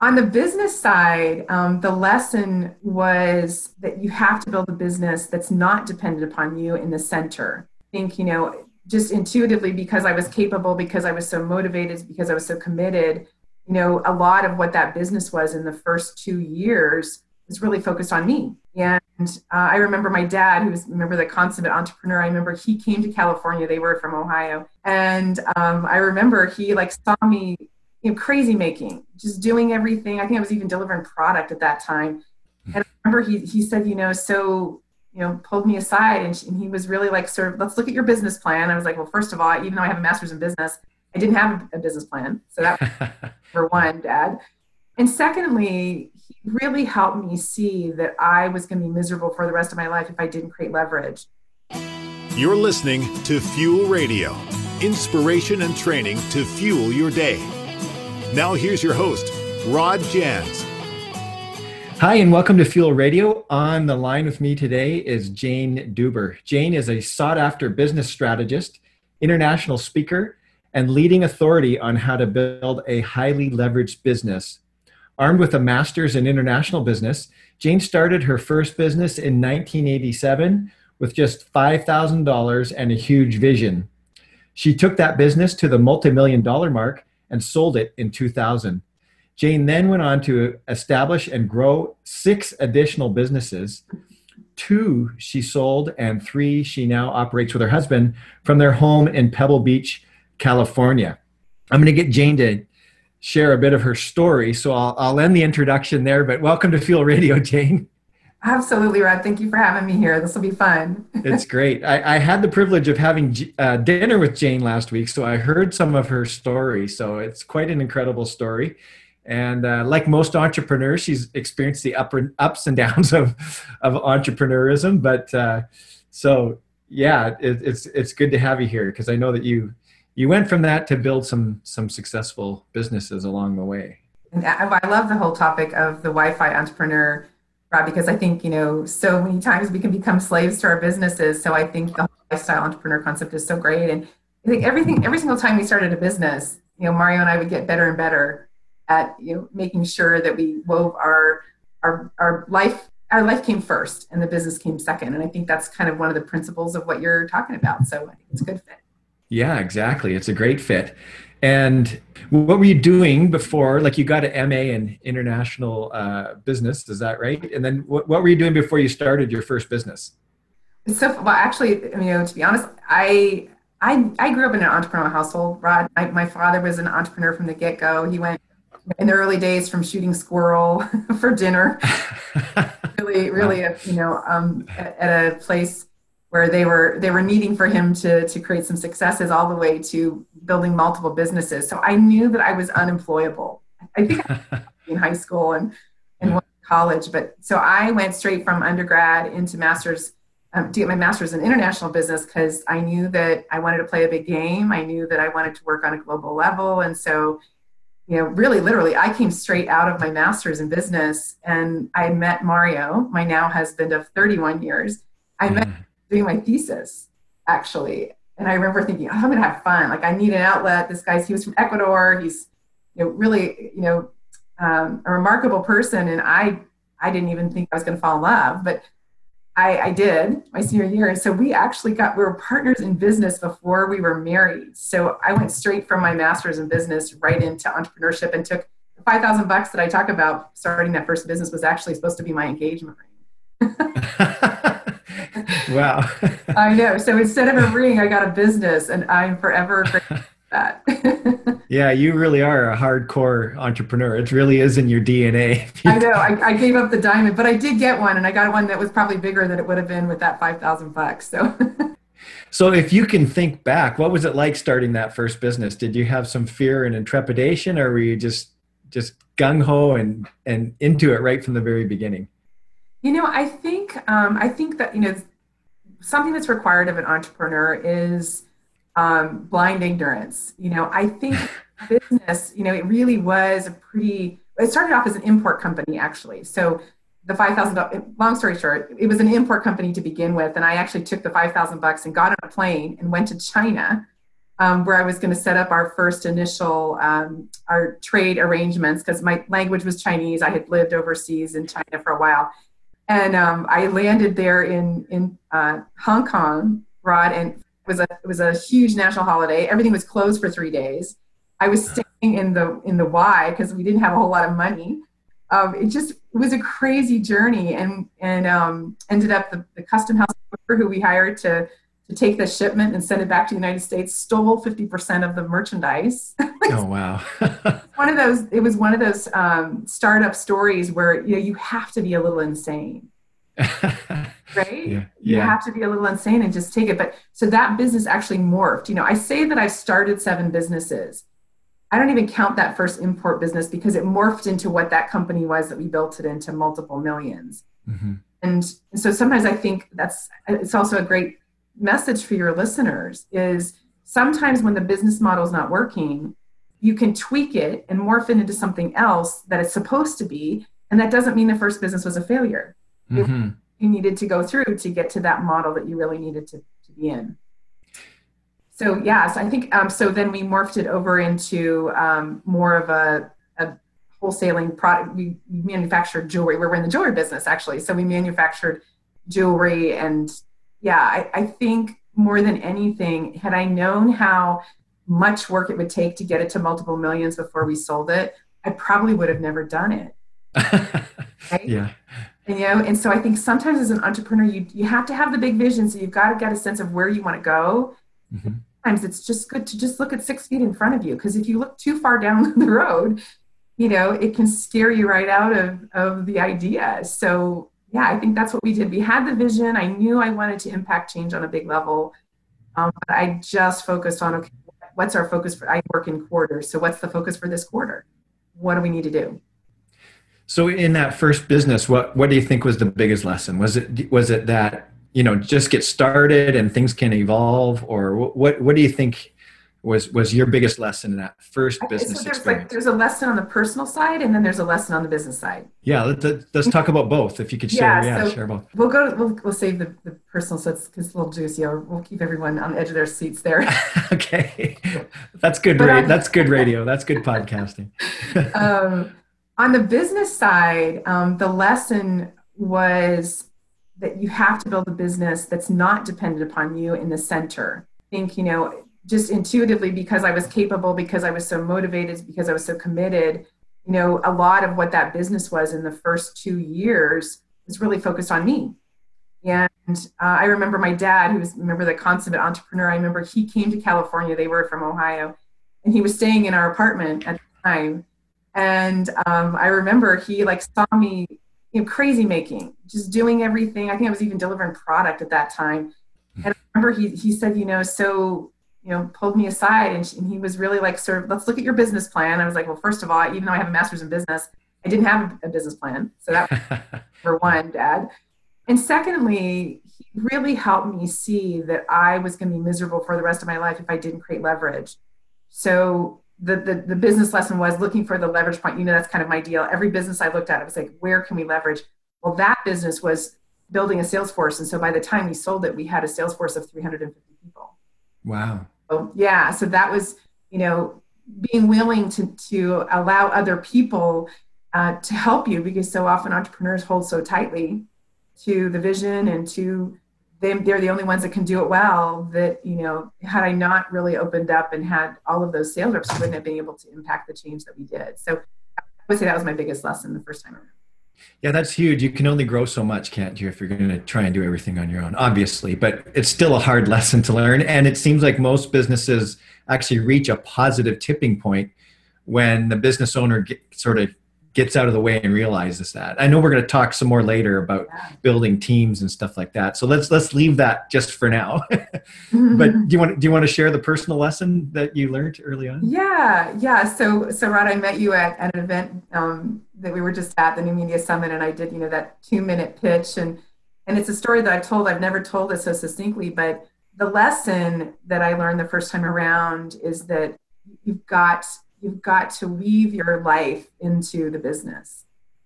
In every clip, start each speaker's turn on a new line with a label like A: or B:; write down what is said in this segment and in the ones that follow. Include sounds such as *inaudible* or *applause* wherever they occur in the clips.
A: on the business side, um, the lesson was that you have to build a business that's not dependent upon you in the center. I think, you know, just intuitively because I was capable, because I was so motivated, because I was so committed, you know, a lot of what that business was in the first two years was really focused on me. And uh, I remember my dad, who was remember the consummate entrepreneur. I remember he came to California. They were from Ohio, and um, I remember he like saw me, you know, crazy making, just doing everything. I think I was even delivering product at that time. Hmm. And I remember he he said, you know, so you know, pulled me aside, and, and he was really like, sort of, let's look at your business plan. I was like, well, first of all, even though I have a master's in business, I didn't have a business plan, so that for *laughs* one, Dad. And secondly, he really helped me see that I was going to be miserable for the rest of my life if I didn't create leverage.
B: You're listening to Fuel Radio inspiration and training to fuel your day. Now, here's your host, Rod Jans.
C: Hi, and welcome to Fuel Radio. On the line with me today is Jane Deuber. Jane is a sought after business strategist, international speaker, and leading authority on how to build a highly leveraged business Armed with a master's in international business, Jane started her first business in 1987 with just $5,000 and a huge vision. She took that business to the multi-million dollar mark and sold it in 2000. Jane then went on to establish and grow six additional businesses. Two she sold, and three she now operates with her husband from their home in Pebble Beach, California. I'm going to get Jane to share a bit of her story. So I'll, I'll end the introduction there, but welcome to Fuel Radio, Jane.
A: Absolutely, Rod. Thank you for having me here. This will be fun. *laughs*
C: it's great. I, I, had the privilege of having uh, dinner with Jane last week, so I heard some of her story. So it's quite an incredible story. And uh, like most entrepreneurs, she's experienced the up and, ups and downs *laughs* of, of entrepreneurism. But uh, so, yeah, it, it's, it's good to have you here because I know that you you went from that to build some some successful businesses along the way.
A: And I love the whole topic of the Wi-Fi entrepreneur, Rod, because I think you know so many times we can become slaves to our businesses. So I think the lifestyle entrepreneur concept is so great, and I think everything every single time we started a business, you know, Mario and I would get better and better at you know making sure that we wove our our our life our life came first and the business came second and i think that's kind of one of the principles of what you're talking about so i think it's a good fit
C: yeah, exactly. It's a great fit. And what were you doing before? Like you got an MA in international uh, business, is that right? And then what, what were you doing before you started your first business?
A: So, well, actually, you know, to be honest, I I, I grew up in an entrepreneurial household. Rod, my, my father was an entrepreneur from the get go. He went in the early days from shooting squirrel *laughs* for dinner, *laughs* really, really, wow. you know, um, at, at a place where they were they were needing for him to to create some successes all the way to building multiple businesses. So i knew that i was unemployable. I think *laughs* in high school and and college but so i went straight from undergrad into masters um, to get my master's in international business because i knew that i wanted to play a big game. I knew that i wanted to work on a global level. And so you know really literally i came straight out of my master's in business and i met mario my now husband of 31 years. I met mm doing my thesis actually. And I remember thinking, oh, I'm gonna have fun. Like I need an outlet. This guy's he was from Ecuador. He's you know really you know um, a remarkable person, and I I didn't even think I was gonna fall in love, but I, I did my senior year. And so we actually got we were partners in business before we were married. So I went straight from my master's in business right into entrepreneurship and took the five thousand bucks that I talk about starting that first business was actually supposed to be my engagement ring. *laughs*
C: wow.
A: I know. So instead of a ring, I got a business, and I'm forever grateful for that. *laughs*
C: yeah, you really are a hardcore entrepreneur. It really is in your DNA. *laughs*
A: I know. I, I, gave up the diamond, but I did get one, and I got one that was probably bigger than it would have been with that five thousand bucks. So. *laughs*
C: So, if you can think back, what was it like starting that first business? Did you have some fear and intrepidation, or were you just just gung ho and and into it right from the very beginning?
A: You know, I think um, I think that you know something that's required of an entrepreneur is um, blind ignorance. You know, I think *laughs* business, you know, it really was a pretty. It started off as an import company actually. So the five thousand. Long story short, it was an import company to begin with, and I actually took the five thousand bucks and got on a plane and went to China um, where I was going to set up our first initial um, our trade arrangements because my language was Chinese. I had lived overseas in China for a while, and um, I landed there in in uh, Hong Kong, Rod, and it was a it was a huge national holiday. Everything was closed for three days. I was staying in the in the Y because we didn't have a whole lot of money. Um, it just it was a crazy journey, and and um, ended up the, the custom house worker who we hired to to take the shipment and send it back to the United States, stole 50% of the merchandise. *laughs*
C: oh, wow.
A: one of those, it was one of those um, startup stories where, you know, you have to be a little insane. *laughs* right? Yeah. You yeah. have to be a little insane and just take it. But so that business actually morphed. You know, I say that I've started seven businesses. I don't even count that first import business because it morphed into what that company was that we built it into multiple 1000000s mm-hmm. And so sometimes I think that's it's also a great message for your listeners is sometimes when the business model is not working, you can tweak it and morph it into something else that it's supposed to be. And that doesn't mean the first business was a failure. Mm-hmm. You needed to go through to get to that model that you really needed to, to be in. So yes, I think um, so. Then we morphed it over into um, more of a, a wholesaling product. We, we manufactured jewelry. We're in the jewelry business actually, so we manufactured jewelry and yeah, I, I think more than anything, had I known how much work it would take to get it to multiple millions before we sold it, I probably would have never done it. *laughs*
C: right? Yeah.
A: And, you know, and so I think sometimes as an entrepreneur, you you have to have the big vision. So you've got to get a sense of where you want to go. Mm-hmm. Sometimes it's just good to just look at six feet in front of you because if you look too far down *laughs* the road, you know, it can scare you right out of of the idea. So yeah, I think that's what we did. We had the vision. I knew I wanted to impact change on a big level. Um, but I just focused on okay, what's our focus for? I work in quarters, so what's the focus for this quarter? What do we need to do?
C: So, in that first business, what what do you think was the biggest lesson? Was it was it that you know just get started and things can evolve, or what what do you think was was your biggest lesson in that first business so
A: there's
C: experience?
A: Like, there's a lesson on the personal side, and then there's a lesson on the business side.
C: Yeah, let, us talk about both. If you could share, yeah, yeah so share both.
A: We'll go. We'll, we'll save the, the personal, so it's, it's a little juicy. We'll keep everyone on the edge of their seats there. *laughs*
C: okay, that's good. Ra- that's good radio. *laughs* That's good podcasting. *laughs*
A: um, on the business side, um, the lesson was that you have to build a business that's not dependent upon you in the center. I think you know just intuitively because I was capable, because I was so motivated, because I was so committed, you know, a lot of what that business was in the first two years was really focused on me. And uh, I remember my dad, who was remember the consummate entrepreneur. I remember he came to California. They were from Ohio, and he was staying in our apartment at the time. And um, I remember he like saw me, you know, crazy making, just doing everything. I think I was even delivering product at that time. And I remember he he said, you know, so you know, pulled me aside and, she, and, he was really like, sort of, let's look at your business plan. I was like, well, first of all, even though I have a master's in business, I didn't have a business plan. So that for *laughs* one, dad. And secondly, he really helped me see that I was going to be miserable for the rest of my life if I didn't create leverage. So the, the, the business lesson was looking for the leverage point. You know, that's kind of my deal. Every business I looked at, it was like, where can we leverage? Well, that business was building a sales force. And so by the time we sold it, we had a sales force of 350 people.
C: Wow.
A: So, yeah. So that was, you know, being willing to, to allow other people uh, to help you because so often entrepreneurs hold so tightly to the vision and to them they're the only ones that can do it well that you know had i not really opened up and had all of those sales reps wouldn't have been able to impact the change that we did so i would say that was my biggest lesson the first time around
C: yeah, that's huge. You can only grow so much, can't you, if you're going to try and do everything on your own, obviously. But it's still a hard *laughs* lesson to learn. And it seems like most businesses actually reach a positive tipping point when the business owner get, sort of gets out of the way and realizes that. I know we're going to talk some more later about yeah. building teams and stuff like that. So let's let's leave that just for now. *laughs* but *laughs* do you want do you want to share the personal lesson that you learned early on?
A: Yeah, yeah. So so Rod, I met you at, at an event um, that we were just at the New Media Summit, and I did you know that two minute pitch, and and it's a story that I've told. I've never told it so succinctly, but the lesson that I learned the first time around is that you've got you've got to weave your life into the business.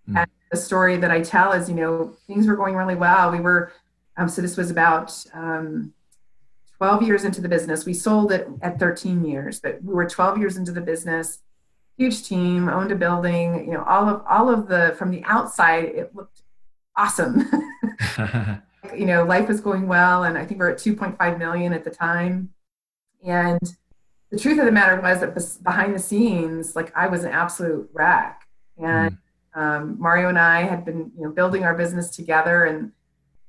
A: Mm. And the story that I tell is, you know, things were going really well. We were, um, so this was about um, 12 years into the business. We sold it at 13 years, but we were 12 years into the business. Huge team, owned a building, you know, all of all of the from the outside, it looked awesome. *laughs* *laughs* you know, life was going well, and I think we we're at 2.5 million at the time. And the truth of the matter was that behind the scenes, like I was an absolute wreck. And mm. um, Mario and I had been, you know, building our business together, and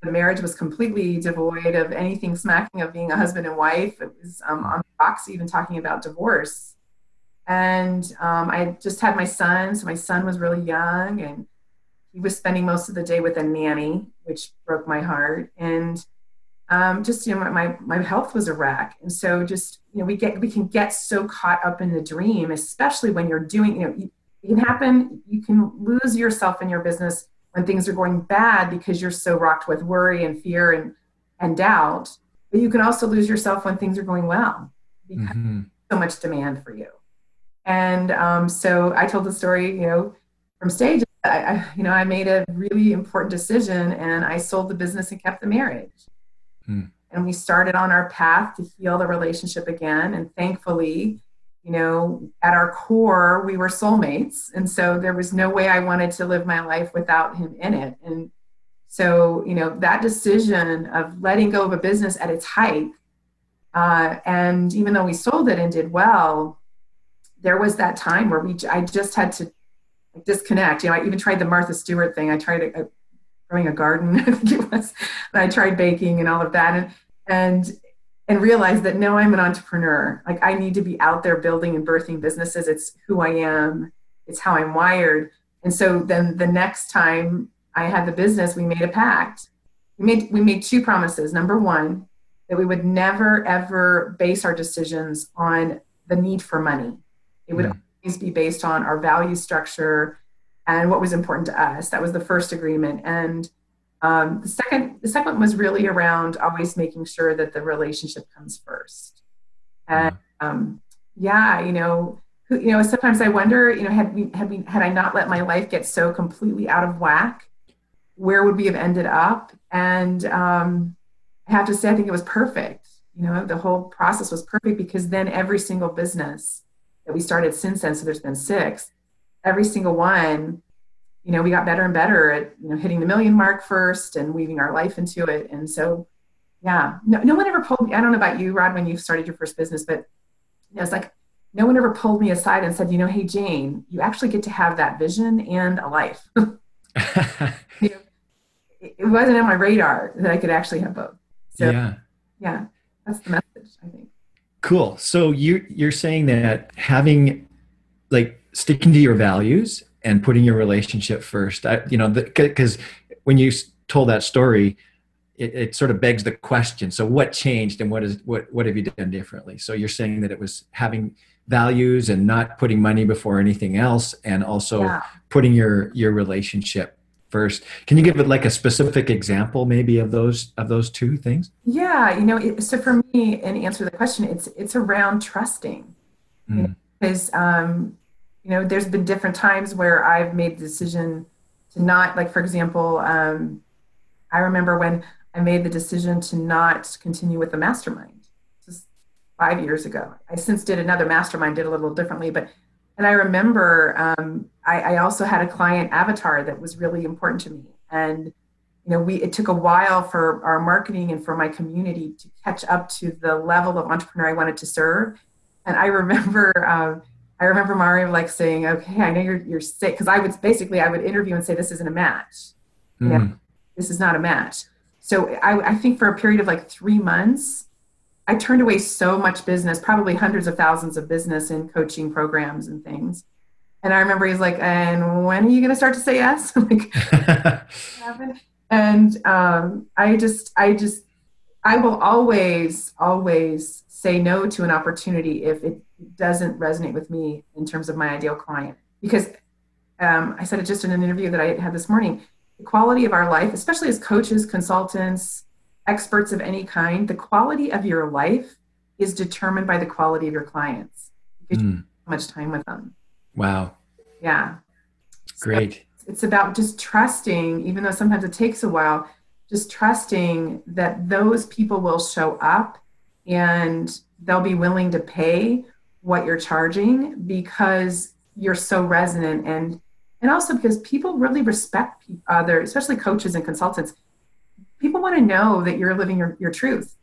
A: the marriage was completely devoid of anything smacking of being a husband and wife. It was um, on the rocks, even talking about divorce. And um, I just had my son, so my son was really young, and he was spending most of the day with a nanny, which broke my heart. And um, just you know, my my health was a wreck, and so just you know, we get we can get so caught up in the dream, especially when you're doing you know, it can happen. You can lose yourself in your business when things are going bad because you're so rocked with worry and fear and, and doubt. But you can also lose yourself when things are going well because mm-hmm. so much demand for you. And um, so I told the story, you know, from stage. I, I, you know, I made a really important decision, and I sold the business and kept the marriage. Mm. And we started on our path to heal the relationship again. And thankfully, you know, at our core, we were soulmates. And so there was no way I wanted to live my life without him in it. And so, you know, that decision of letting go of a business at its height, uh, and even though we sold it and did well, there was that time where we, I just had to disconnect. You know, I even tried the Martha Stewart thing. I tried a, a, growing a garden, I think it was, and I tried baking and all of that. And, and and realized that no, I'm an entrepreneur. Like I need to be out there building and birthing businesses. It's who I am. It's how I'm wired. And so then the next time I had the business, we made a pact. We made we made two promises. Number one, that we would never ever base our decisions on the need for money. It would mm. always be based on our value structure and what was important to us. That was the first agreement. And um, the second, the second was really around always making sure that the relationship comes first. And um, yeah, you know, you know, sometimes I wonder, you know, had we had we had I not let my life get so completely out of whack, where would we have ended up? And um, I have to say, I think it was perfect. You know, the whole process was perfect because then every single business that we started since then, so there's been six, every single one you know, we got better and better at, you know, hitting the million mark first and weaving our life into it. And so, yeah, no, no one ever pulled me. I don't know about you, Rod, when you started your first business, but you know, it's like no one ever pulled me aside and said, you know, hey, Jane, you actually get to have that vision and a life. *laughs* *laughs* you know, it wasn't on my radar that I could actually have both. So, yeah, yeah, that's the message, I think.
C: Cool. So you you're saying that having like sticking to your values and putting your relationship first. I, you know, because when you told that story, it, it, sort of begs the question. So, what changed, and what is what what have you done differently? So, you're saying that it was having values and not putting money before anything else, and also yeah. putting your your relationship first. Can you give it like a specific example, maybe of those of those two things?
A: Yeah, you know, it, so for me, and answer to the question, it's it's around trusting, mm. because um, you know, there's been different times where I've made the decision to not, like, for example, um, I remember when I made the decision to not continue with the mastermind. Is five years ago. I since did another mastermind, did a little differently, but and I remember um, I, I also had a client avatar that was really important to me, and you know, we it took a while for our marketing and for my community to catch up to the level of entrepreneur I wanted to serve. And I remember. Um, I remember Mario like saying, "Okay, I know you're you're sick," because I would basically I would interview and say, "This isn't a match. You know, mm. this is not a match." So I, I think for a period of like three months, I turned away so much business, probably hundreds of thousands of business in coaching programs and things. And I remember he's like, "And when are you going to start to say yes?" *laughs* like, *laughs* and um, I just, I just, I will always, always say no to an opportunity if it doesn't resonate with me in terms of my ideal client. Because um, I said it just in an interview that I had this morning the quality of our life, especially as coaches, consultants, experts of any kind, the quality of your life is determined by the quality of your clients because mm. you much time with them.
C: Wow.
A: Yeah.
C: Great.
A: So it's about just trusting, even though sometimes it takes a while, just trusting that those people will show up and they'll be willing to pay what you're charging because you're so resonant. And and also because people really respect other especially coaches and consultants. People want to know that you're living your, your truth.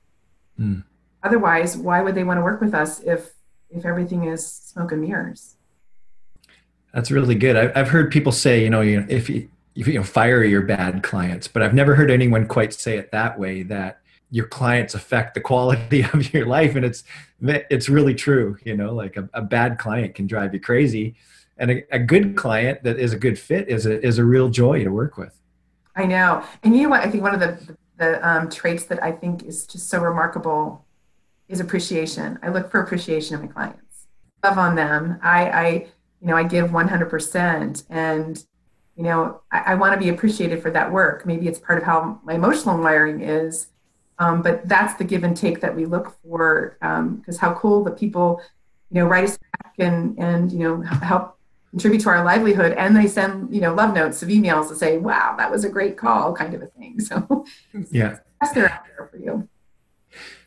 A: Mm. otherwise why would they want to work with us if if everything is smoke and mirrors?
C: That's really good. I, have heard people say you know if you you know fire your bad clients but i've never heard anyone quite say it that way that your clients affect the quality *laughs* of your life and it's it's really true you know like a, a bad client can drive you crazy and a, a, good client that is a good fit is a, is a real joy to work with.
A: I know. And you know what? I think one of the the um, traits that i think is just so remarkable is appreciation. I look for appreciation in my clients. Love on them. I i you know i give 100% and you know i, I want to be appreciated for that work. Maybe it's part of how my emotional wiring is um, but that's the give and take that we look for because um, how cool the people, you know, write us back and, and, you know, help contribute to our livelihood. And they send, you know, love notes of emails to say, wow, that was a great call kind of a thing. So *laughs*
C: yeah,
A: that's there out there for you.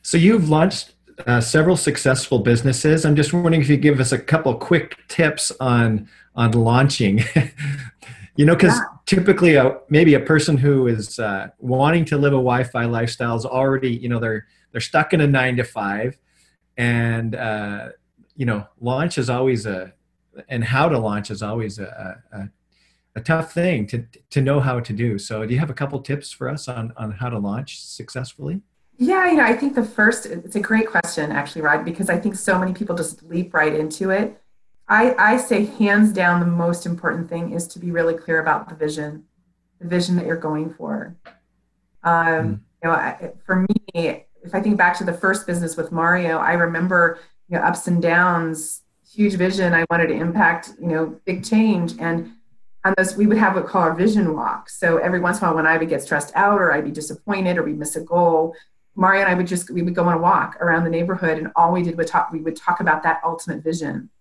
C: So you've launched uh, several successful businesses. I'm just wondering if you give us a couple quick tips on on launching *laughs* you know because yeah. Typically a, maybe a person who is uh, wanting to live a wi-fi lifestyle is already you know they're they're stuck in a nine to five and uh, you know launch is always a and how to launch is always a, a, a tough thing to to know how to do so do you have a couple tips for us on on how to launch successfully
A: yeah, you know, I think the first, it's a great question actually, Rod, because I think so many people just leap right into it. I, I say hands down the most important thing is to be really clear about the vision, the vision that you're going for. Um, mm. You know, I, for me, if I think back to the first business with Mario, I remember you know ups and downs, huge vision. I wanted to impact you know big change, and on those we would have what we call our vision walk. So every once in a while, when I would get stressed out or I'd be disappointed or we miss a goal, Mario and I would just we would go on a walk around the neighborhood, and all we did was talk. We would talk about that ultimate vision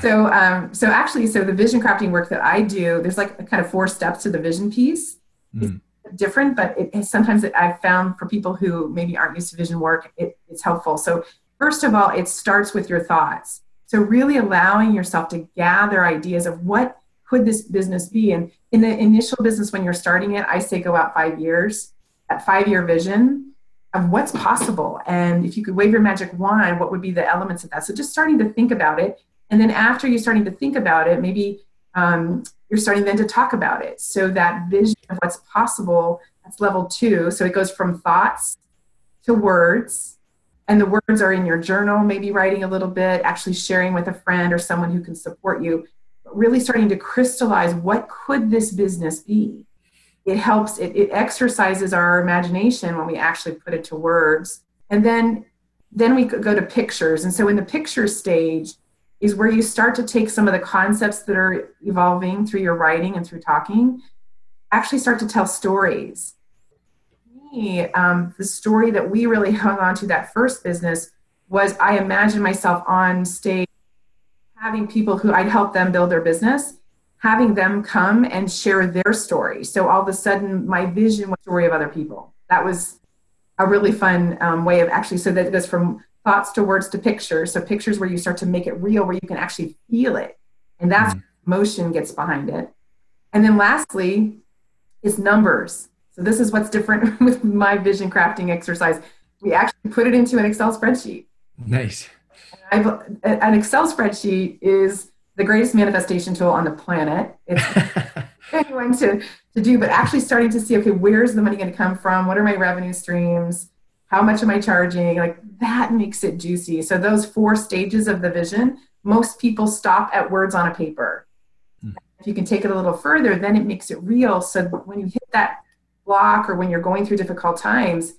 A: so, um, so actually, so the vision crafting work that I do, there's like a kind of four steps to the vision piece. Mm. It's different, but it, sometimes it, I've found for people who maybe aren't used to vision work, it, it's helpful. So, first of all, it starts with your thoughts. So, really allowing yourself to gather ideas of what could this business be. And in the initial business, when you're starting it, I say go out five years. That five year vision of what's possible. And if you could wave your magic wand, what would be the elements of that? So, just starting to think about it and then after you're starting to think about it, maybe um, you're starting then to talk about it. So that vision of what's possible, that's level two. So it goes from thoughts to words. And the words are in your journal, maybe writing a little bit, actually sharing with a friend or someone who can support you. But really starting to crystallize what could this business be? It helps, it, it exercises our imagination when we actually put it to words. And then then we could go to pictures. And so in the picture stage, is where you start to take some of the concepts that are evolving through your writing and through talking, actually start to tell stories. Me, um, the story that we really hung on to that first business was I imagined myself on stage having people who I'd help them build their business, having them come and share their story. So all of a sudden, my vision was story of other people. That was a really fun um, way of actually, so that it goes from thoughts to words to pictures. So pictures where you start to make it real, where you can actually feel it. And that's mm. motion gets behind it. And then lastly is numbers. So this is what's different *laughs* with my vision crafting exercise. We actually put it into an Excel spreadsheet.
C: Nice.
A: I've, an Excel spreadsheet is the greatest manifestation tool on the planet. It's *laughs* anyone to, to do, but actually starting to see, okay, where's the money going to come from? What are my revenue streams? How much am i charging? Like that makes it juicy. So those four stages of the vision most people stop at words on a paper. Mm. if you can take it a little further then it makes it real. So when you hit that block or when you're going through difficult times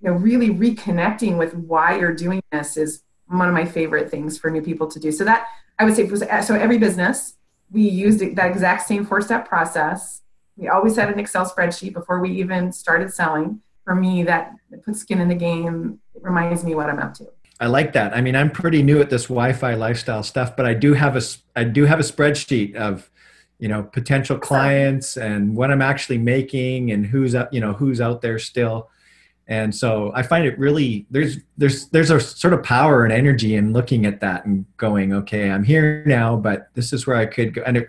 A: you know really reconnecting with why you're doing this is one of my favorite things for new people to do. So that i would say so every business we used that exact same four step process. We always had an excel spreadsheet before we even started selling for me that puts skin in the game. It reminds me what I'm up to.
C: I like that. I mean, I'm pretty new at this Wi-Fi lifestyle stuff, but I do have a I do have a spreadsheet of you know potential clients and what I'm actually making and who's up you know who's out there still. And so I find it really there's there's there's a sort of power and energy in looking at that and going, okay, I'm here now, but this is where I could go. And it,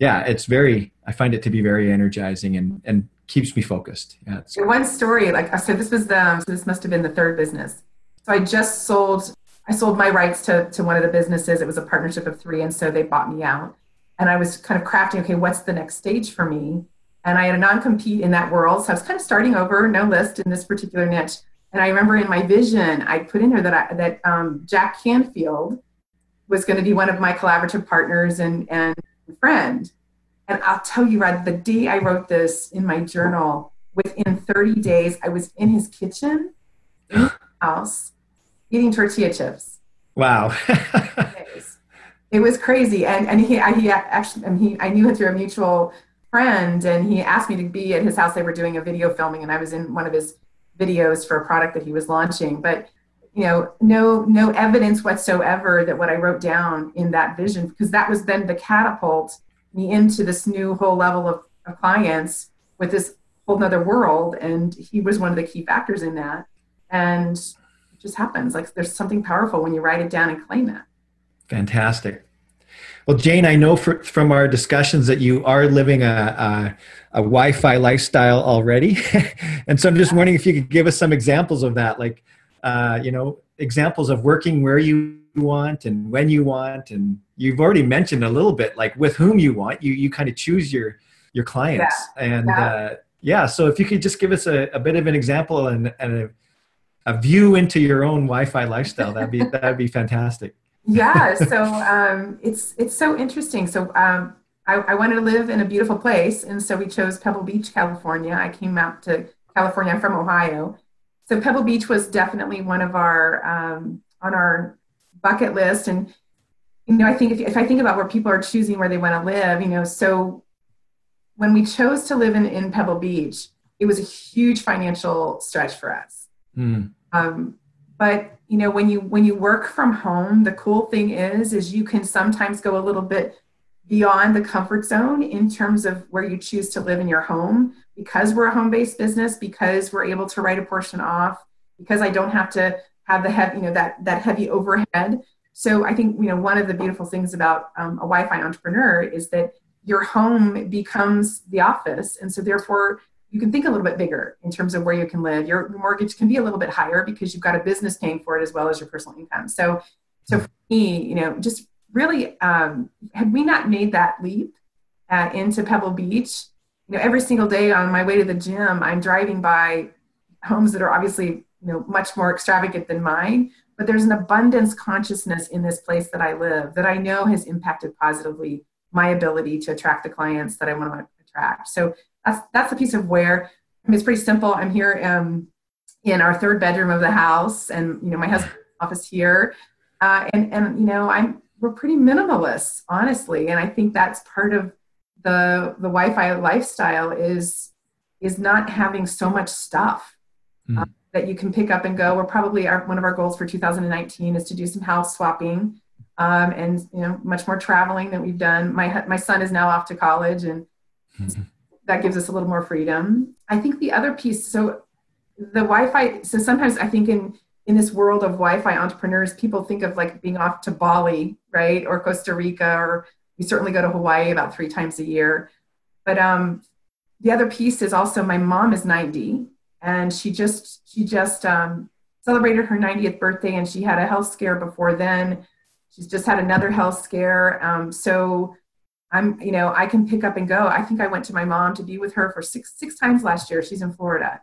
C: yeah, it's very I find it to be very energizing and and keeps me focused. Yeah.
A: One story, like I said, this was the so this must have been the third business. So I just sold I sold my rights to to one of the businesses. It was a partnership of three, and so they bought me out. And I was kind of crafting, okay, what's the next stage for me? And I had a non-compete in that world. So I was kind of starting over, no list in this particular niche. And I remember in my vision, I put in there that I, that um, Jack Canfield was going to be one of my collaborative partners and, and friend. And I'll tell you, Rod, the day I wrote this in my journal, within 30 days, I was in his kitchen, in his *gasps* house, eating tortilla chips.
C: Wow. *laughs*
A: it was crazy. And, and he, he actually, and he, I knew him through a mutual friend and he asked me to be at his house. They were doing a video filming and I was in one of his videos for a product that he was launching. But you know, no no evidence whatsoever that what I wrote down in that vision, because that was then the catapult me into this new whole level of, of clients with this whole nother world. And he was one of the key factors in that. And it just happens. Like there's something powerful when you write it down and claim it.
C: Fantastic. Well, Jane, I know for, from our discussions that you are living a, a, a Wi-Fi lifestyle already, *laughs* and so I'm just wondering if you could give us some examples of that, like uh, you know, examples of working where you want and when you want, and you've already mentioned a little bit, like with whom you want. You you kind of choose your your clients, yeah. and yeah. Uh, yeah. So if you could just give us a, a bit of an example and, and a, a view into your own Wi-Fi lifestyle, that'd be that'd be fantastic
A: yeah *laughs* so um, it's it's so interesting so um, I, I, wanted to live in a beautiful place and so we chose pebble beach california i came out to california i'm from ohio so pebble beach was definitely one of our um, on our bucket list. And you know i think if, if i think about where people are choosing where they want to live you know so when we chose to live in, in pebble beach it was a huge financial stretch for us. Mm. but you know when you when you work from home the cool thing is is you can sometimes go a little bit beyond the comfort zone in terms of where you choose to live in your home. Because we're a home-based business because we're able to write a portion off because i don't have to have the heavy you know that that heavy overhead so i think you know one of the beautiful things about um, a wi-fi entrepreneur is that your home becomes the office and so therefore you can think a little bit bigger in terms of where you can live. Your mortgage can be a little bit higher because you've got a business paying for it as well as your personal income. So, so for me, you know, just really, um, had we not made that leap uh, into Pebble Beach, you know, every single day on my way to the gym, I'm driving by homes that are obviously, you know, much more extravagant than mine. But there's an abundance consciousness in this place that I live that I know has impacted positively my ability to attract the clients that I want to attract. So that's that's a piece of where I mean, it's pretty simple. I'm here um, in our third bedroom of the house, and you know my husband's office here, uh, and and you know I'm we're pretty minimalist, honestly, and I think that's part of the the Wi-Fi lifestyle is is not having so much stuff mm. uh, that you can pick up and go. We're probably our, one of our goals for 2019 is to do some house swapping. Um, and you know much more traveling than we've done. My my son is now off to college, and mm-hmm that gives us a little more freedom. I think the other piece, so the Wi-Fi, so sometimes I think in in this world of Wi-Fi entrepreneurs, people think of like being off to Bali, right, or Costa Rica, or we certainly go to Hawaii about three times a year. But um, the other piece is also my mom is 90, and she just she just um, celebrated her 90th birthday, and she had a health scare before then. She's just had another health scare. Um, so I'm, you know, I can pick up and go. I think I went to my mom to be with her for six six times last year. She's in Florida,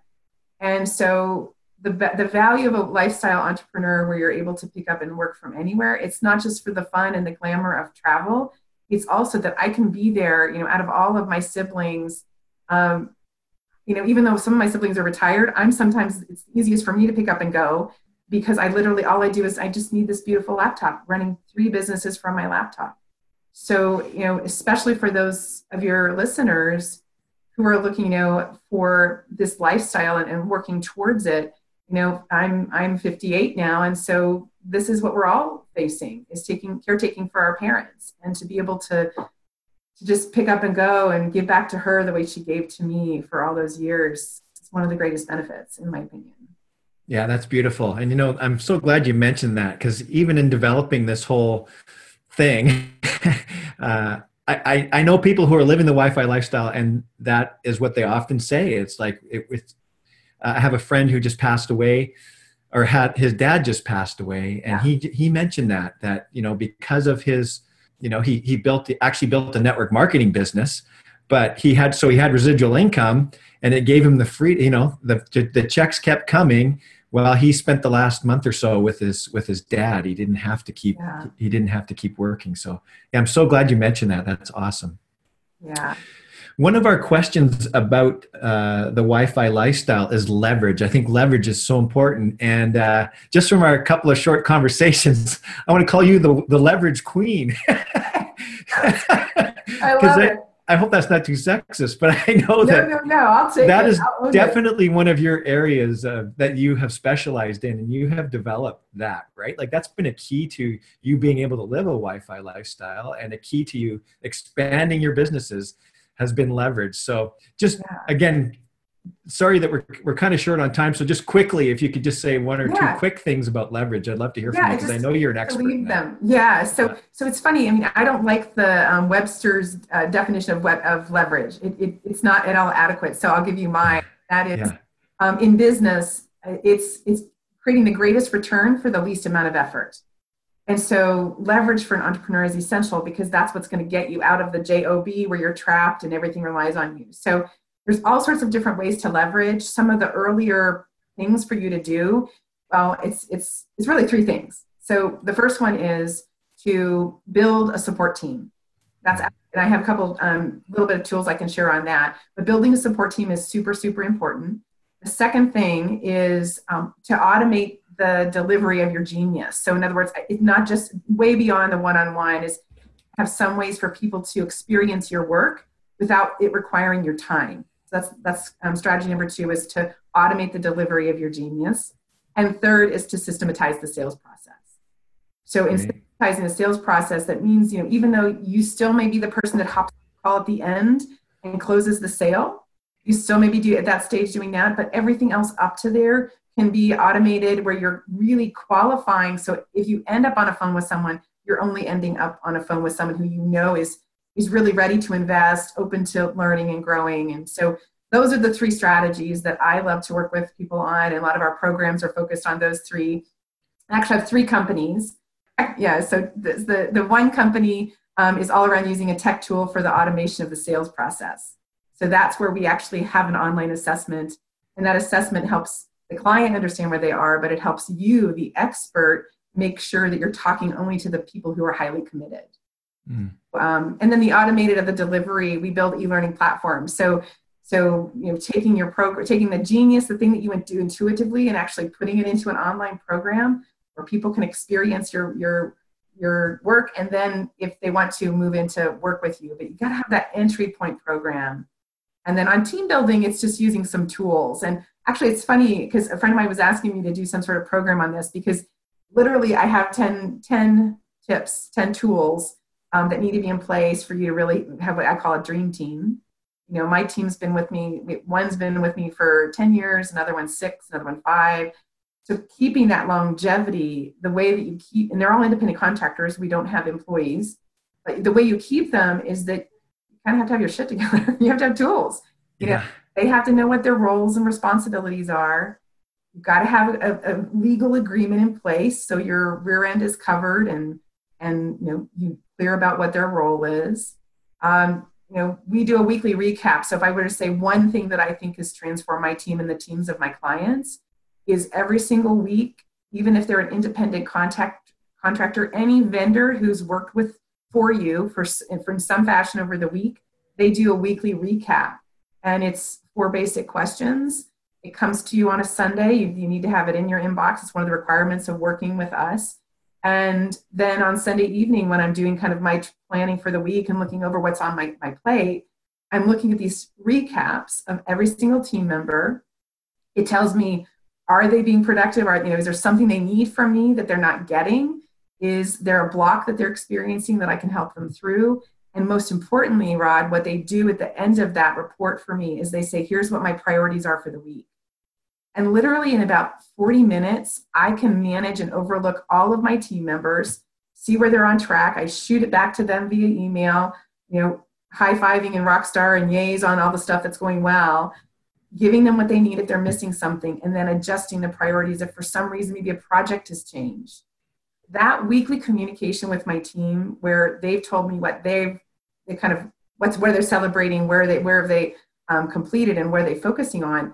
A: and so the the value of a lifestyle entrepreneur where you're able to pick up and work from anywhere. It's not just for the fun and the glamour of travel. It's also that I can be there. You know, out of all of my siblings, um, you know, even though some of my siblings are retired, I'm sometimes it's easiest for me to pick up and go because I literally all I do is I just need this beautiful laptop running three businesses from my laptop. So, you know, especially for those of your listeners who are looking, you know, for this lifestyle and, and working towards it, you know, I'm I'm 58 now, and so this is what we're all facing is taking caretaking for our parents and to be able to to just pick up and go and give back to her the way she gave to me for all those years. It's one of the greatest benefits, in my opinion.
C: Yeah, that's beautiful. And you know, I'm so glad you mentioned that because even in developing this whole thing, *laughs* uh, I, I know people who are living the Wi-Fi lifestyle, and that is what they often say. It's like it, it's, uh, I have a friend who just passed away, or had his dad just passed away, and yeah. he he mentioned that that you know because of his, you know, he he built the, actually built a network marketing business, but he had so he had residual income, and it gave him the free, you know, the the checks kept coming, well he spent the last month or so with his with his dad. He didn't have to keep yeah. he didn't have to keep working. So yeah, i'm so glad you mentioned that. That's awesome.
A: Yeah
C: one of our questions about uh, the wi-fi lifestyle is leverage i think leverage is so important and uh, just from our couple of short *laughs* conversations i want to call you the, the leverage queen *laughs*
A: I love it.
C: I hope that's not too sexist, but *laughs* I know
A: no,
C: that
A: no, no, I'll take
C: that
A: it.
C: is definitely it. one of your areas uh, that you have specialized in, and you have developed that, right? Like that's been a key to you being able to live a Wi-Fi lifestyle, and a key to you expanding your businesses has been leveraged. So, just yeah. again, sorry that we're we're kind of short on time. So just quickly, if you could just say one or yeah. two quick things about leverage, I'd love to hear yeah, from you because I know you're an expert. Them.
A: Yeah. So yeah. so it's funny. I mean, I don't like the um, Webster's uh, definition of web, of leverage. It, it, it's not at all adequate. So I'll give you mine. That is, um, in business, it's it's creating the greatest return for the least amount of effort. And so leverage for an entrepreneur is essential because that's what's going to get you out of the job where you're trapped and everything relies on you. So there's all sorts of different ways to leverage. Some of the earlier things for you to do well it's it's it's really three things. So the first one is to build a support team. That's and i have a couple um, little bit of tools i can share on that but building a support team is super super important. The second thing is um, to automate the delivery of your genius. So in other words it's not just way beyond the one-on-one is have some ways for people to experience your work without it requiring your time. That's that's um, strategy number two is to automate the delivery of your genius, and third is to systematize the sales process. So in systematizing the sales process, that means you know even though you still may be the person that hops the call at the end and closes the sale, you still maybe do at that stage doing that, but everything else up to there can be automated where you're really qualifying. So if you end up on a phone with someone, you're only ending up on a phone with someone who you know is is really ready to invest, open to learning and growing. And so those are the three strategies that I love to work with people on. And a lot of our programs are focused on those three. I actually have three companies. Yeah, so the, the, the one company um, is all around using a tech tool for the automation of the sales process. So that's where we actually have an online assessment. And that assessment helps the client understand where they are, but it helps you, the expert, make sure that you're talking only to the people who are highly committed. Mm. Um, and then the automated of the delivery, we build e-learning platforms. So, so you know, taking your program, taking the genius, the thing that you would do intuitively, and actually putting it into an online program where people can experience your your your work, and then if they want to move into work with you, but you got to have that entry point program. And then on team building, it's just using some tools. And actually, it's funny because a friend of mine was asking me to do some sort of program on this because literally I have 10, 10 tips, 10 tools um, that need to be in place for you to really have what I call a dream team. You know, my team's been with me, one's been with me for 10 years, another one six, another one five. So keeping that longevity, the way that you keep, and they're all independent contractors, we don't have employees, but the way you keep them is that you kind of have to have your shit together. *laughs* you have to have tools. You yeah. know, they have to know what their roles and responsibilities are. You've got to have a, a legal agreement in place so your rear end is covered and and you know you clear about what their role is. Um, you know, we do a weekly recap. So if I were to say one thing that I think has transformed my team and the teams of my clients is every single week, even if they're an independent contact contractor, any vendor who's worked with for you for from some fashion over the week, they do a weekly recap, and it's four basic questions. It comes to you on a Sunday. You, you need to have it in your inbox. It's one of the requirements of working with us. And then on Sunday evening, when I'm doing kind of my planning for the week and looking over what's on my, my plate, I'm looking at these recaps of every single team member. It tells me, are they being productive? Are, you know, is there something they need from me that they're not getting? Is there a block that they're experiencing that I can help them through? And most importantly, Rod, what they do at the end of that report for me is they say, here's what my priorities are for the week. And literally in about 40 minutes, I can manage and overlook all of my team members, see where they're on track. I shoot it back to them via email, you know, high fiving and rock star and yays on all the stuff that's going well, giving them what they need if they're missing something, and then adjusting the priorities if for some reason maybe a project has changed. That weekly communication with my team, where they've told me what they've, they kind of what's where they're celebrating, where they where have they um, completed, and where they're focusing on.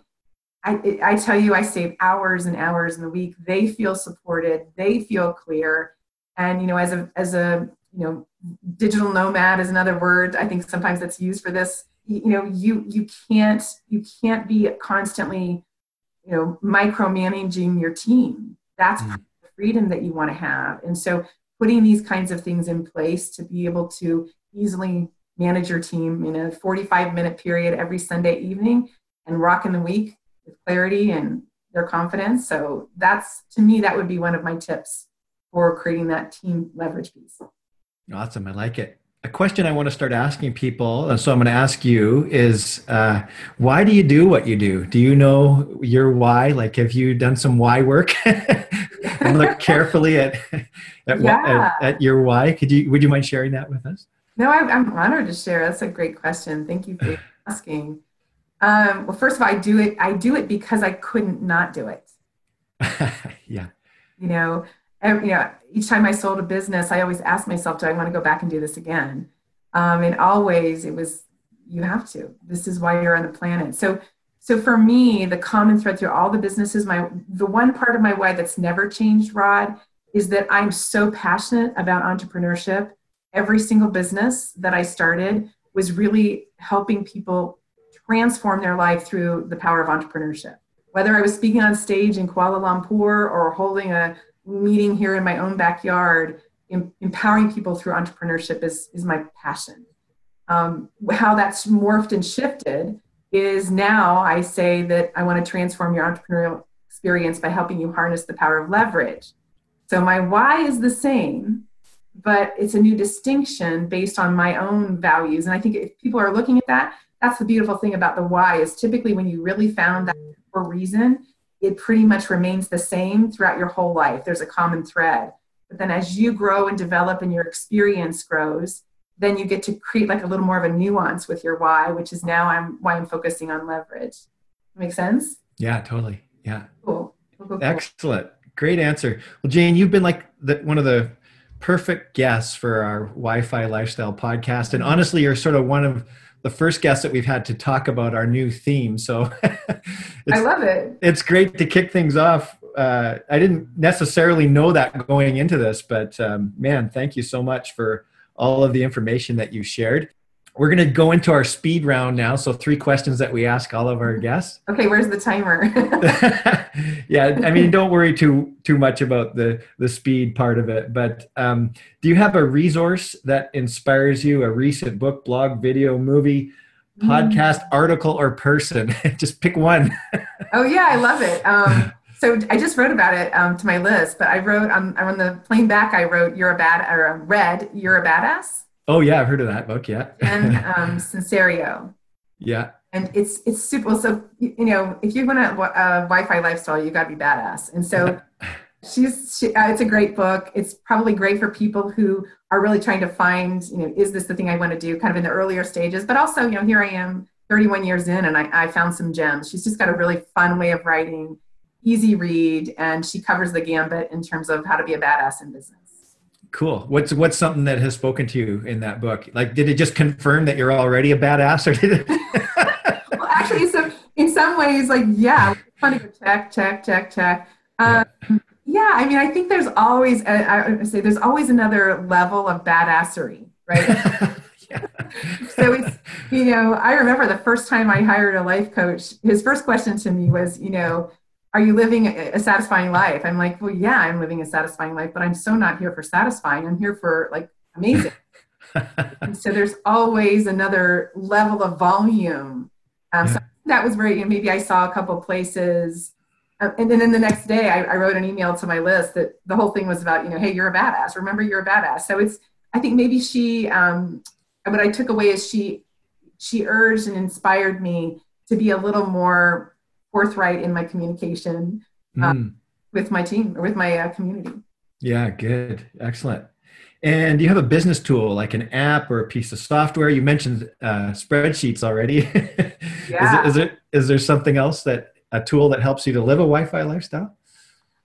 A: I, I tell you, I save hours and hours in the week. They feel supported. They feel clear. And you know, as a as a you know, digital nomad is another word. I think sometimes that's used for this. You, you know, you you can't you can't be constantly, you know, micromanaging your team. That's mm. the freedom that you want to have. And so, putting these kinds of things in place to be able to easily manage your team in a 45 minute period every Sunday evening and rock in the week with clarity and their confidence. So that's to me that would be one of my tips for creating that team leverage piece.
C: Awesome, I like it. A question I want to start asking people, and so I'm going to ask you is uh, why do you do what you do? Do you know your why? Like, have you done some why work *laughs* and look carefully at at, yeah. at, at, your why? Could you would you mind sharing that with us?
A: No, I'm honored to share. That's a great question. Thank you for *laughs* asking. Um, well, first of all, I do it. I do it because I couldn't not do it. *laughs*
C: yeah.
A: You know, every, you know, each time I sold a business, I always asked myself, "Do I want to go back and do this again?" Um, and always, it was, "You have to. This is why you're on the planet." So, so for me, the common thread through all the businesses, my the one part of my why that's never changed, Rod, is that I'm so passionate about entrepreneurship. Every single business that I started was really helping people transform their life through the power of entrepreneurship. Whether I was speaking on stage in Kuala Lumpur or holding a meeting here in my own backyard, em- empowering people through entrepreneurship is, is my passion. Um, how that's morphed and shifted is now I say that I want to transform your entrepreneurial experience by helping you harness the power of leverage. So my why is the same, but it's a new distinction based on my own values. And I think if people are looking at that, that's the beautiful thing about the why is typically when you really found that for reason, it pretty much remains the same throughout your whole life. There's a common thread. But then as you grow and develop and your experience grows, then you get to create like a little more of a nuance with your why, which is now I'm why I'm focusing on leverage. Make sense?
C: Yeah, totally. Yeah.
A: Cool. cool, cool,
C: cool. Excellent. Great answer. Well, Jane, you've been like the, one of the perfect guests for our Wi-Fi lifestyle podcast, and honestly, you're sort of one of the first guests that we've had to talk about our new theme. So *laughs*
A: I love it.
C: It's great to kick things off. Uh, I didn't necessarily know that going into this, but um, man, thank you so much for all of the information that you shared. We're going to go into our speed round now. So, three questions that we ask all of our guests. *laughs*
A: Okay, where's the timer? *laughs*
C: yeah, I mean, don't worry too too much about the the speed part of it. But um, do you have a resource that inspires you? A recent book, blog, video, movie, podcast, mm. article, or person? *laughs* just pick one.
A: oh yeah, I love it. Um, so I just wrote about it um, to my list, but I wrote on, on the plane back. I wrote "You're a bad" or read "You're a badass."
C: Oh yeah, I've heard of that book. Yeah.
A: and *laughs* um, Sincero.
C: Yeah.
A: And it's it's super. So you know, if you want a, a Wi-Fi lifestyle, you got to be badass. And so *laughs* she's she, uh, it's a great book. It's probably great for people who are really trying to find, you know, is this the thing I want to do? Kind of in the earlier stages, but also, you know, here I am, 31 years in, and I, I found some gems. She's just got a really fun way of writing, easy read, and she covers the gambit in terms of how to be a badass in business.
C: Cool. What's what's something that has spoken to you in that book? Like, did it just confirm that you're already a badass, or did it? *laughs*
A: well, actually, so in some ways, like, yeah, to check, check, check, check. Um, yeah. yeah. I mean, I think there's always, a, I would say, there's always another level of badassery, right? *laughs* so it's, you know, I remember the first time I hired a life coach. His first question to me was, you know, are you living a satisfying life? I'm like, well, yeah, I'm living a satisfying life, but I'm so not here for satisfying. I'm here for like amazing. *laughs* so there's always another level of volume. Um, yeah. So that was very, maybe I saw a couple places. Uh, and then, then the next day, I, I, wrote an email to my list that the whole thing was about, you know, hey, you're a badass. Remember, you're a badass. So it's, I think maybe she, um, what I took away is she she urged and inspired me to be a little more forthright in my communication mm. with my team or with my uh, community.
C: Yeah, good, excellent. And you have a business tool like an app or a piece of software? You mentioned uh, spreadsheets already. *laughs* yeah. is, it, is, there, is there something else that a tool that helps you to live a Wi-Fi lifestyle?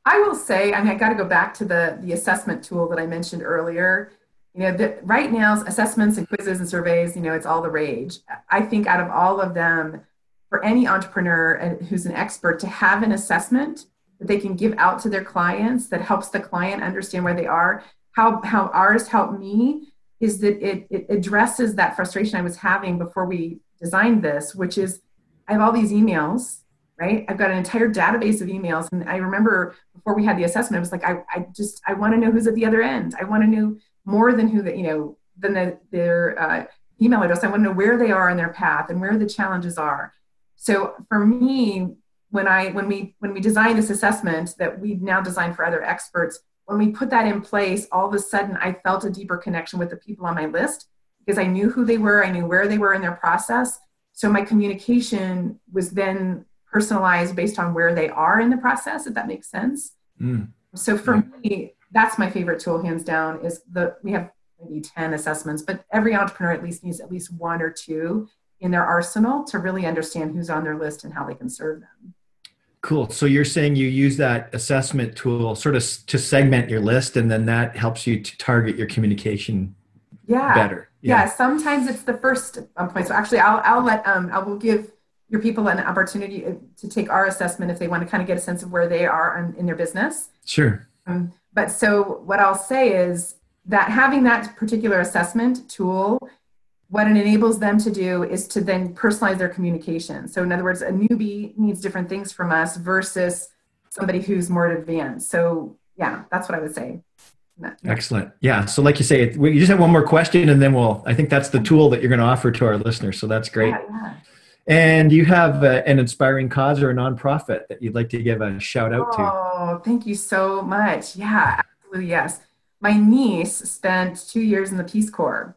A: I will say, I mean, I got to go back to the the assessment tool that I mentioned earlier. You know, the, right now, assessments and quizzes and surveys, you know, it's all the rage. I think out of all of them, for any entrepreneur who's an expert to have an assessment that they can give out to their clients that helps the client understand where they are how how ours helped me is that it, it addresses that frustration I was having before we designed this, which is I have all these emails, right? I've got an entire database of emails. And I remember before we had the assessment, I was like, I, I just, I want to know who's at the other end. I want to know more than who that, you know, than the, their uh, email address. I want to know where they are in their path and where the challenges are. So for me, when I, when we, when we designed this assessment that we've now designed for other experts, when we put that in place, all of a sudden I felt a deeper connection with the people on my list because I knew who they were, I knew where they were in their process. So my communication was then personalized based on where they are in the process, if that makes sense. Mm. So for me, that's my favorite tool, hands down, is the we have maybe 10 assessments, but every entrepreneur at least needs at least one or two in their arsenal to really understand who's on their list and how they can serve them.
C: Cool. So you're saying you use that assessment tool sort of to segment your list, and then that helps you to target your communication
A: yeah.
C: better.
A: Yeah. yeah sometimes it's the first um, point. So actually, I'll I'll let um I will give your people an opportunity uh, to take our assessment if they want to kind of get a sense of where they are in, in their business.
C: Sure.
A: Um, but so what I'll say is that having that particular assessment tool what it enables them to do is to then personalize their communication. So, in other words, a newbie needs different things from us versus somebody who's more advanced. So, yeah, that's what I would say.
C: Excellent. Yeah. So, like you say, we just have one more question, and then we'll. I think that's the tool that you're going to offer to our listeners. So that's great. Yeah, yeah. And you have uh, an inspiring cause or a nonprofit that you'd like to give a shout out
A: to. Oh, thank you so much. Yeah, absolutely. Yes. My niece spent two years in the Peace Corps,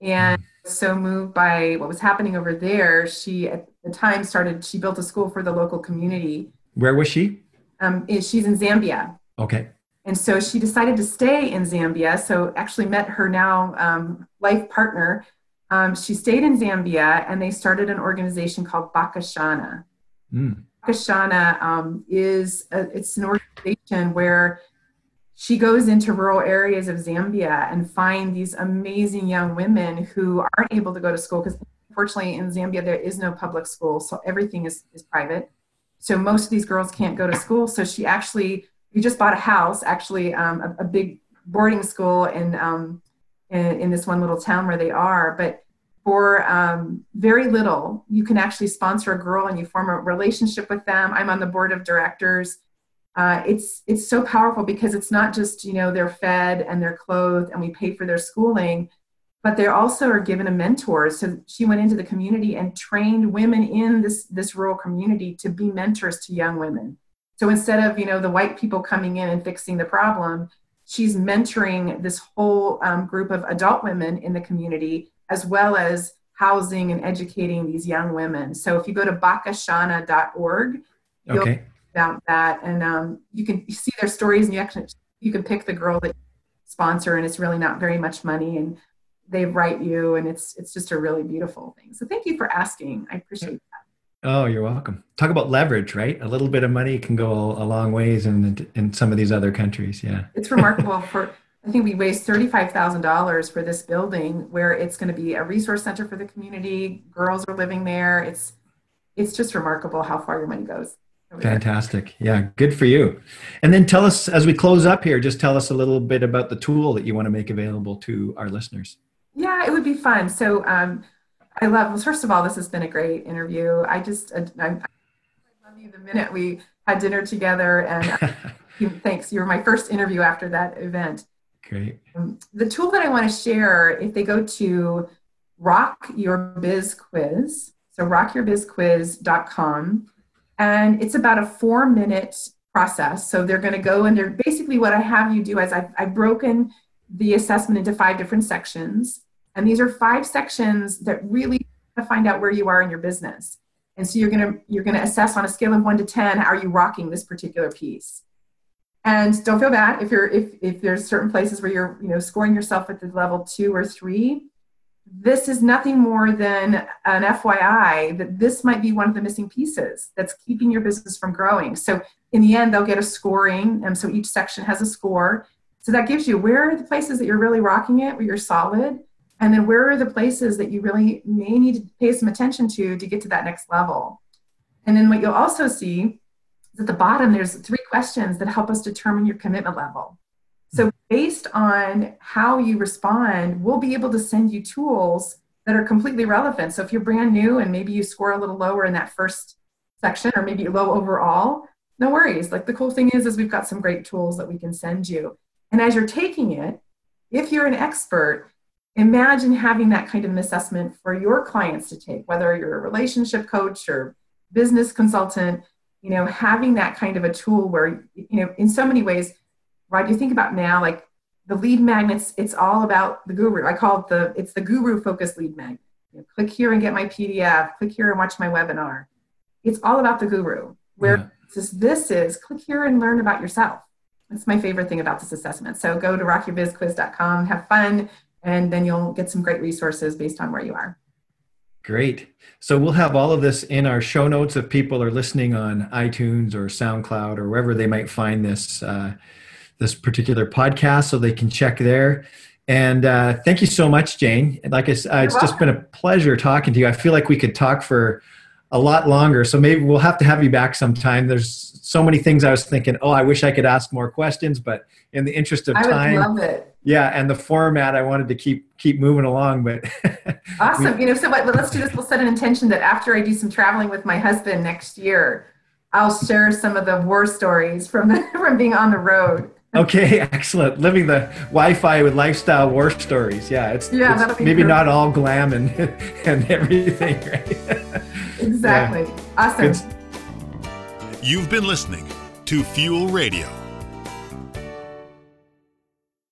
A: and mm so moved by what was happening over there, she at the time started, she built a school for the local community.
C: Where was she?
A: Um, she's in Zambia.
C: Okay.
A: And so she decided to stay in Zambia. So actually met her now um, life partner. Um, she stayed in Zambia and they started an organization called Bakashana. Mm. Bakashana um, is a, it's an organization where she goes into rural areas of Zambia and find these amazing young women who aren't able to go to school because unfortunately in Zambia there is no public school, so everything is, is private. So most of these girls can't go to school. So she actually, we just bought a house, actually um, a, a, big boarding school in, um, in, in this one little town where they are. But for um, very little, you can actually sponsor a girl and you form a relationship with them. I'm on the board of directors uh, it's it's so powerful because it's not just you know they're fed and they're clothed and we pay for their schooling but they also are given a mentor. So she went into the community and trained women in this this rural community to be mentors to young women. So instead of you know the white people coming in and fixing the problem she's mentoring this whole um, group of adult women in the community as well as housing and educating these young women. So if you go to bakashana.org
C: okay
A: about that. And um, you can see their stories, and you actually you can pick the girl that you sponsor, and it's really not very much money, and they write you, and it's it's just a really beautiful thing. So thank you for asking. I appreciate that.
C: Oh, you're welcome. Talk about leverage, right? A little bit of money can go a long ways in in some of these other countries. Yeah,
A: it's remarkable. for I think we raised thirty-five thousand dollars for this building, where it's going to be a resource center for the community. Girls are living there. It's it's just remarkable how far your money goes.
C: Fantastic. Yeah, good for you. And then tell us, as we close up here, just tell us a little bit about the tool that you want to make available to our listeners.
A: Yeah, it would be fun. So um, I love, well, first of all, this has been a great interview. I just, I, I love you the minute we had dinner together. And *laughs* thanks, you were my first interview after that event.
C: Great.
A: Um, the tool that I want to share, if they go to Rock Your Biz Quiz, so rockyourbizquiz.com, and it's about a four minute process. So they're going to go and they're basically what I have you do is I've, I've broken the assessment into five different sections. And these are five sections that really find out where you are in your business. And so you're gonna you're gonna assess on a scale of one to ten, are you rocking this particular piece? And don't feel bad if you're if if there's certain places where you're you know scoring yourself at the level two or three. This is nothing more than an FYI that this might be one of the missing pieces that's keeping your business from growing. So in the end, they'll get a scoring, and so each section has a score. So that gives you where are the places that you're really rocking it, where you're solid, and then where are the places that you really may need to pay some attention to to get to that next level. And then what you'll also see is at the bottom, there's three questions that help us determine your commitment level. So, based on how you respond, we'll be able to send you tools that are completely relevant. So, if you're brand new and maybe you score a little lower in that first section, or maybe low overall, no worries. Like the cool thing is, is we've got some great tools that we can send you. And as you're taking it, if you're an expert, imagine having that kind of an assessment for your clients to take, whether you're a relationship coach or business consultant you know having that kind of a tool where you know in so many ways right? You think about now like the lead magnets it's all about the guru. I call it the it's the guru focused lead magnet. You know, click here and get my pdf click here and watch my webinar. It's all about the guru. Where yeah. this, this is click here and learn about yourself. That's my favorite thing about this assessment. So go to rockyourbizquiz.com have fun and then you'll get some great resources based on where you are.
C: Great. So we'll have all of this in our show notes if people are listening on iTunes or SoundCloud or wherever they might find this uh, this particular podcast, so they can check there. And uh, thank you so much, Jane. Like I said, uh, it's just been a pleasure talking to you. I feel like we could talk for a lot longer, so maybe we'll have to have you back sometime. There's so many things I was thinking. Oh, I wish I could ask more questions, but in the interest of time,
A: I would love it
C: yeah and the format i wanted to keep keep moving along but *laughs*
A: awesome you know so what let's do this we'll set an intention that after i do some traveling with my husband next year i'll share some of the war stories from the, *laughs* from being on the road
C: okay *laughs* excellent. Living the wi-fi with lifestyle war stories. Yeah it's, yeah, it's maybe not all glam and *laughs* and everything *laughs*
A: right? Exactly. Yeah. awesome.
B: Good. you've been listening to fuel radio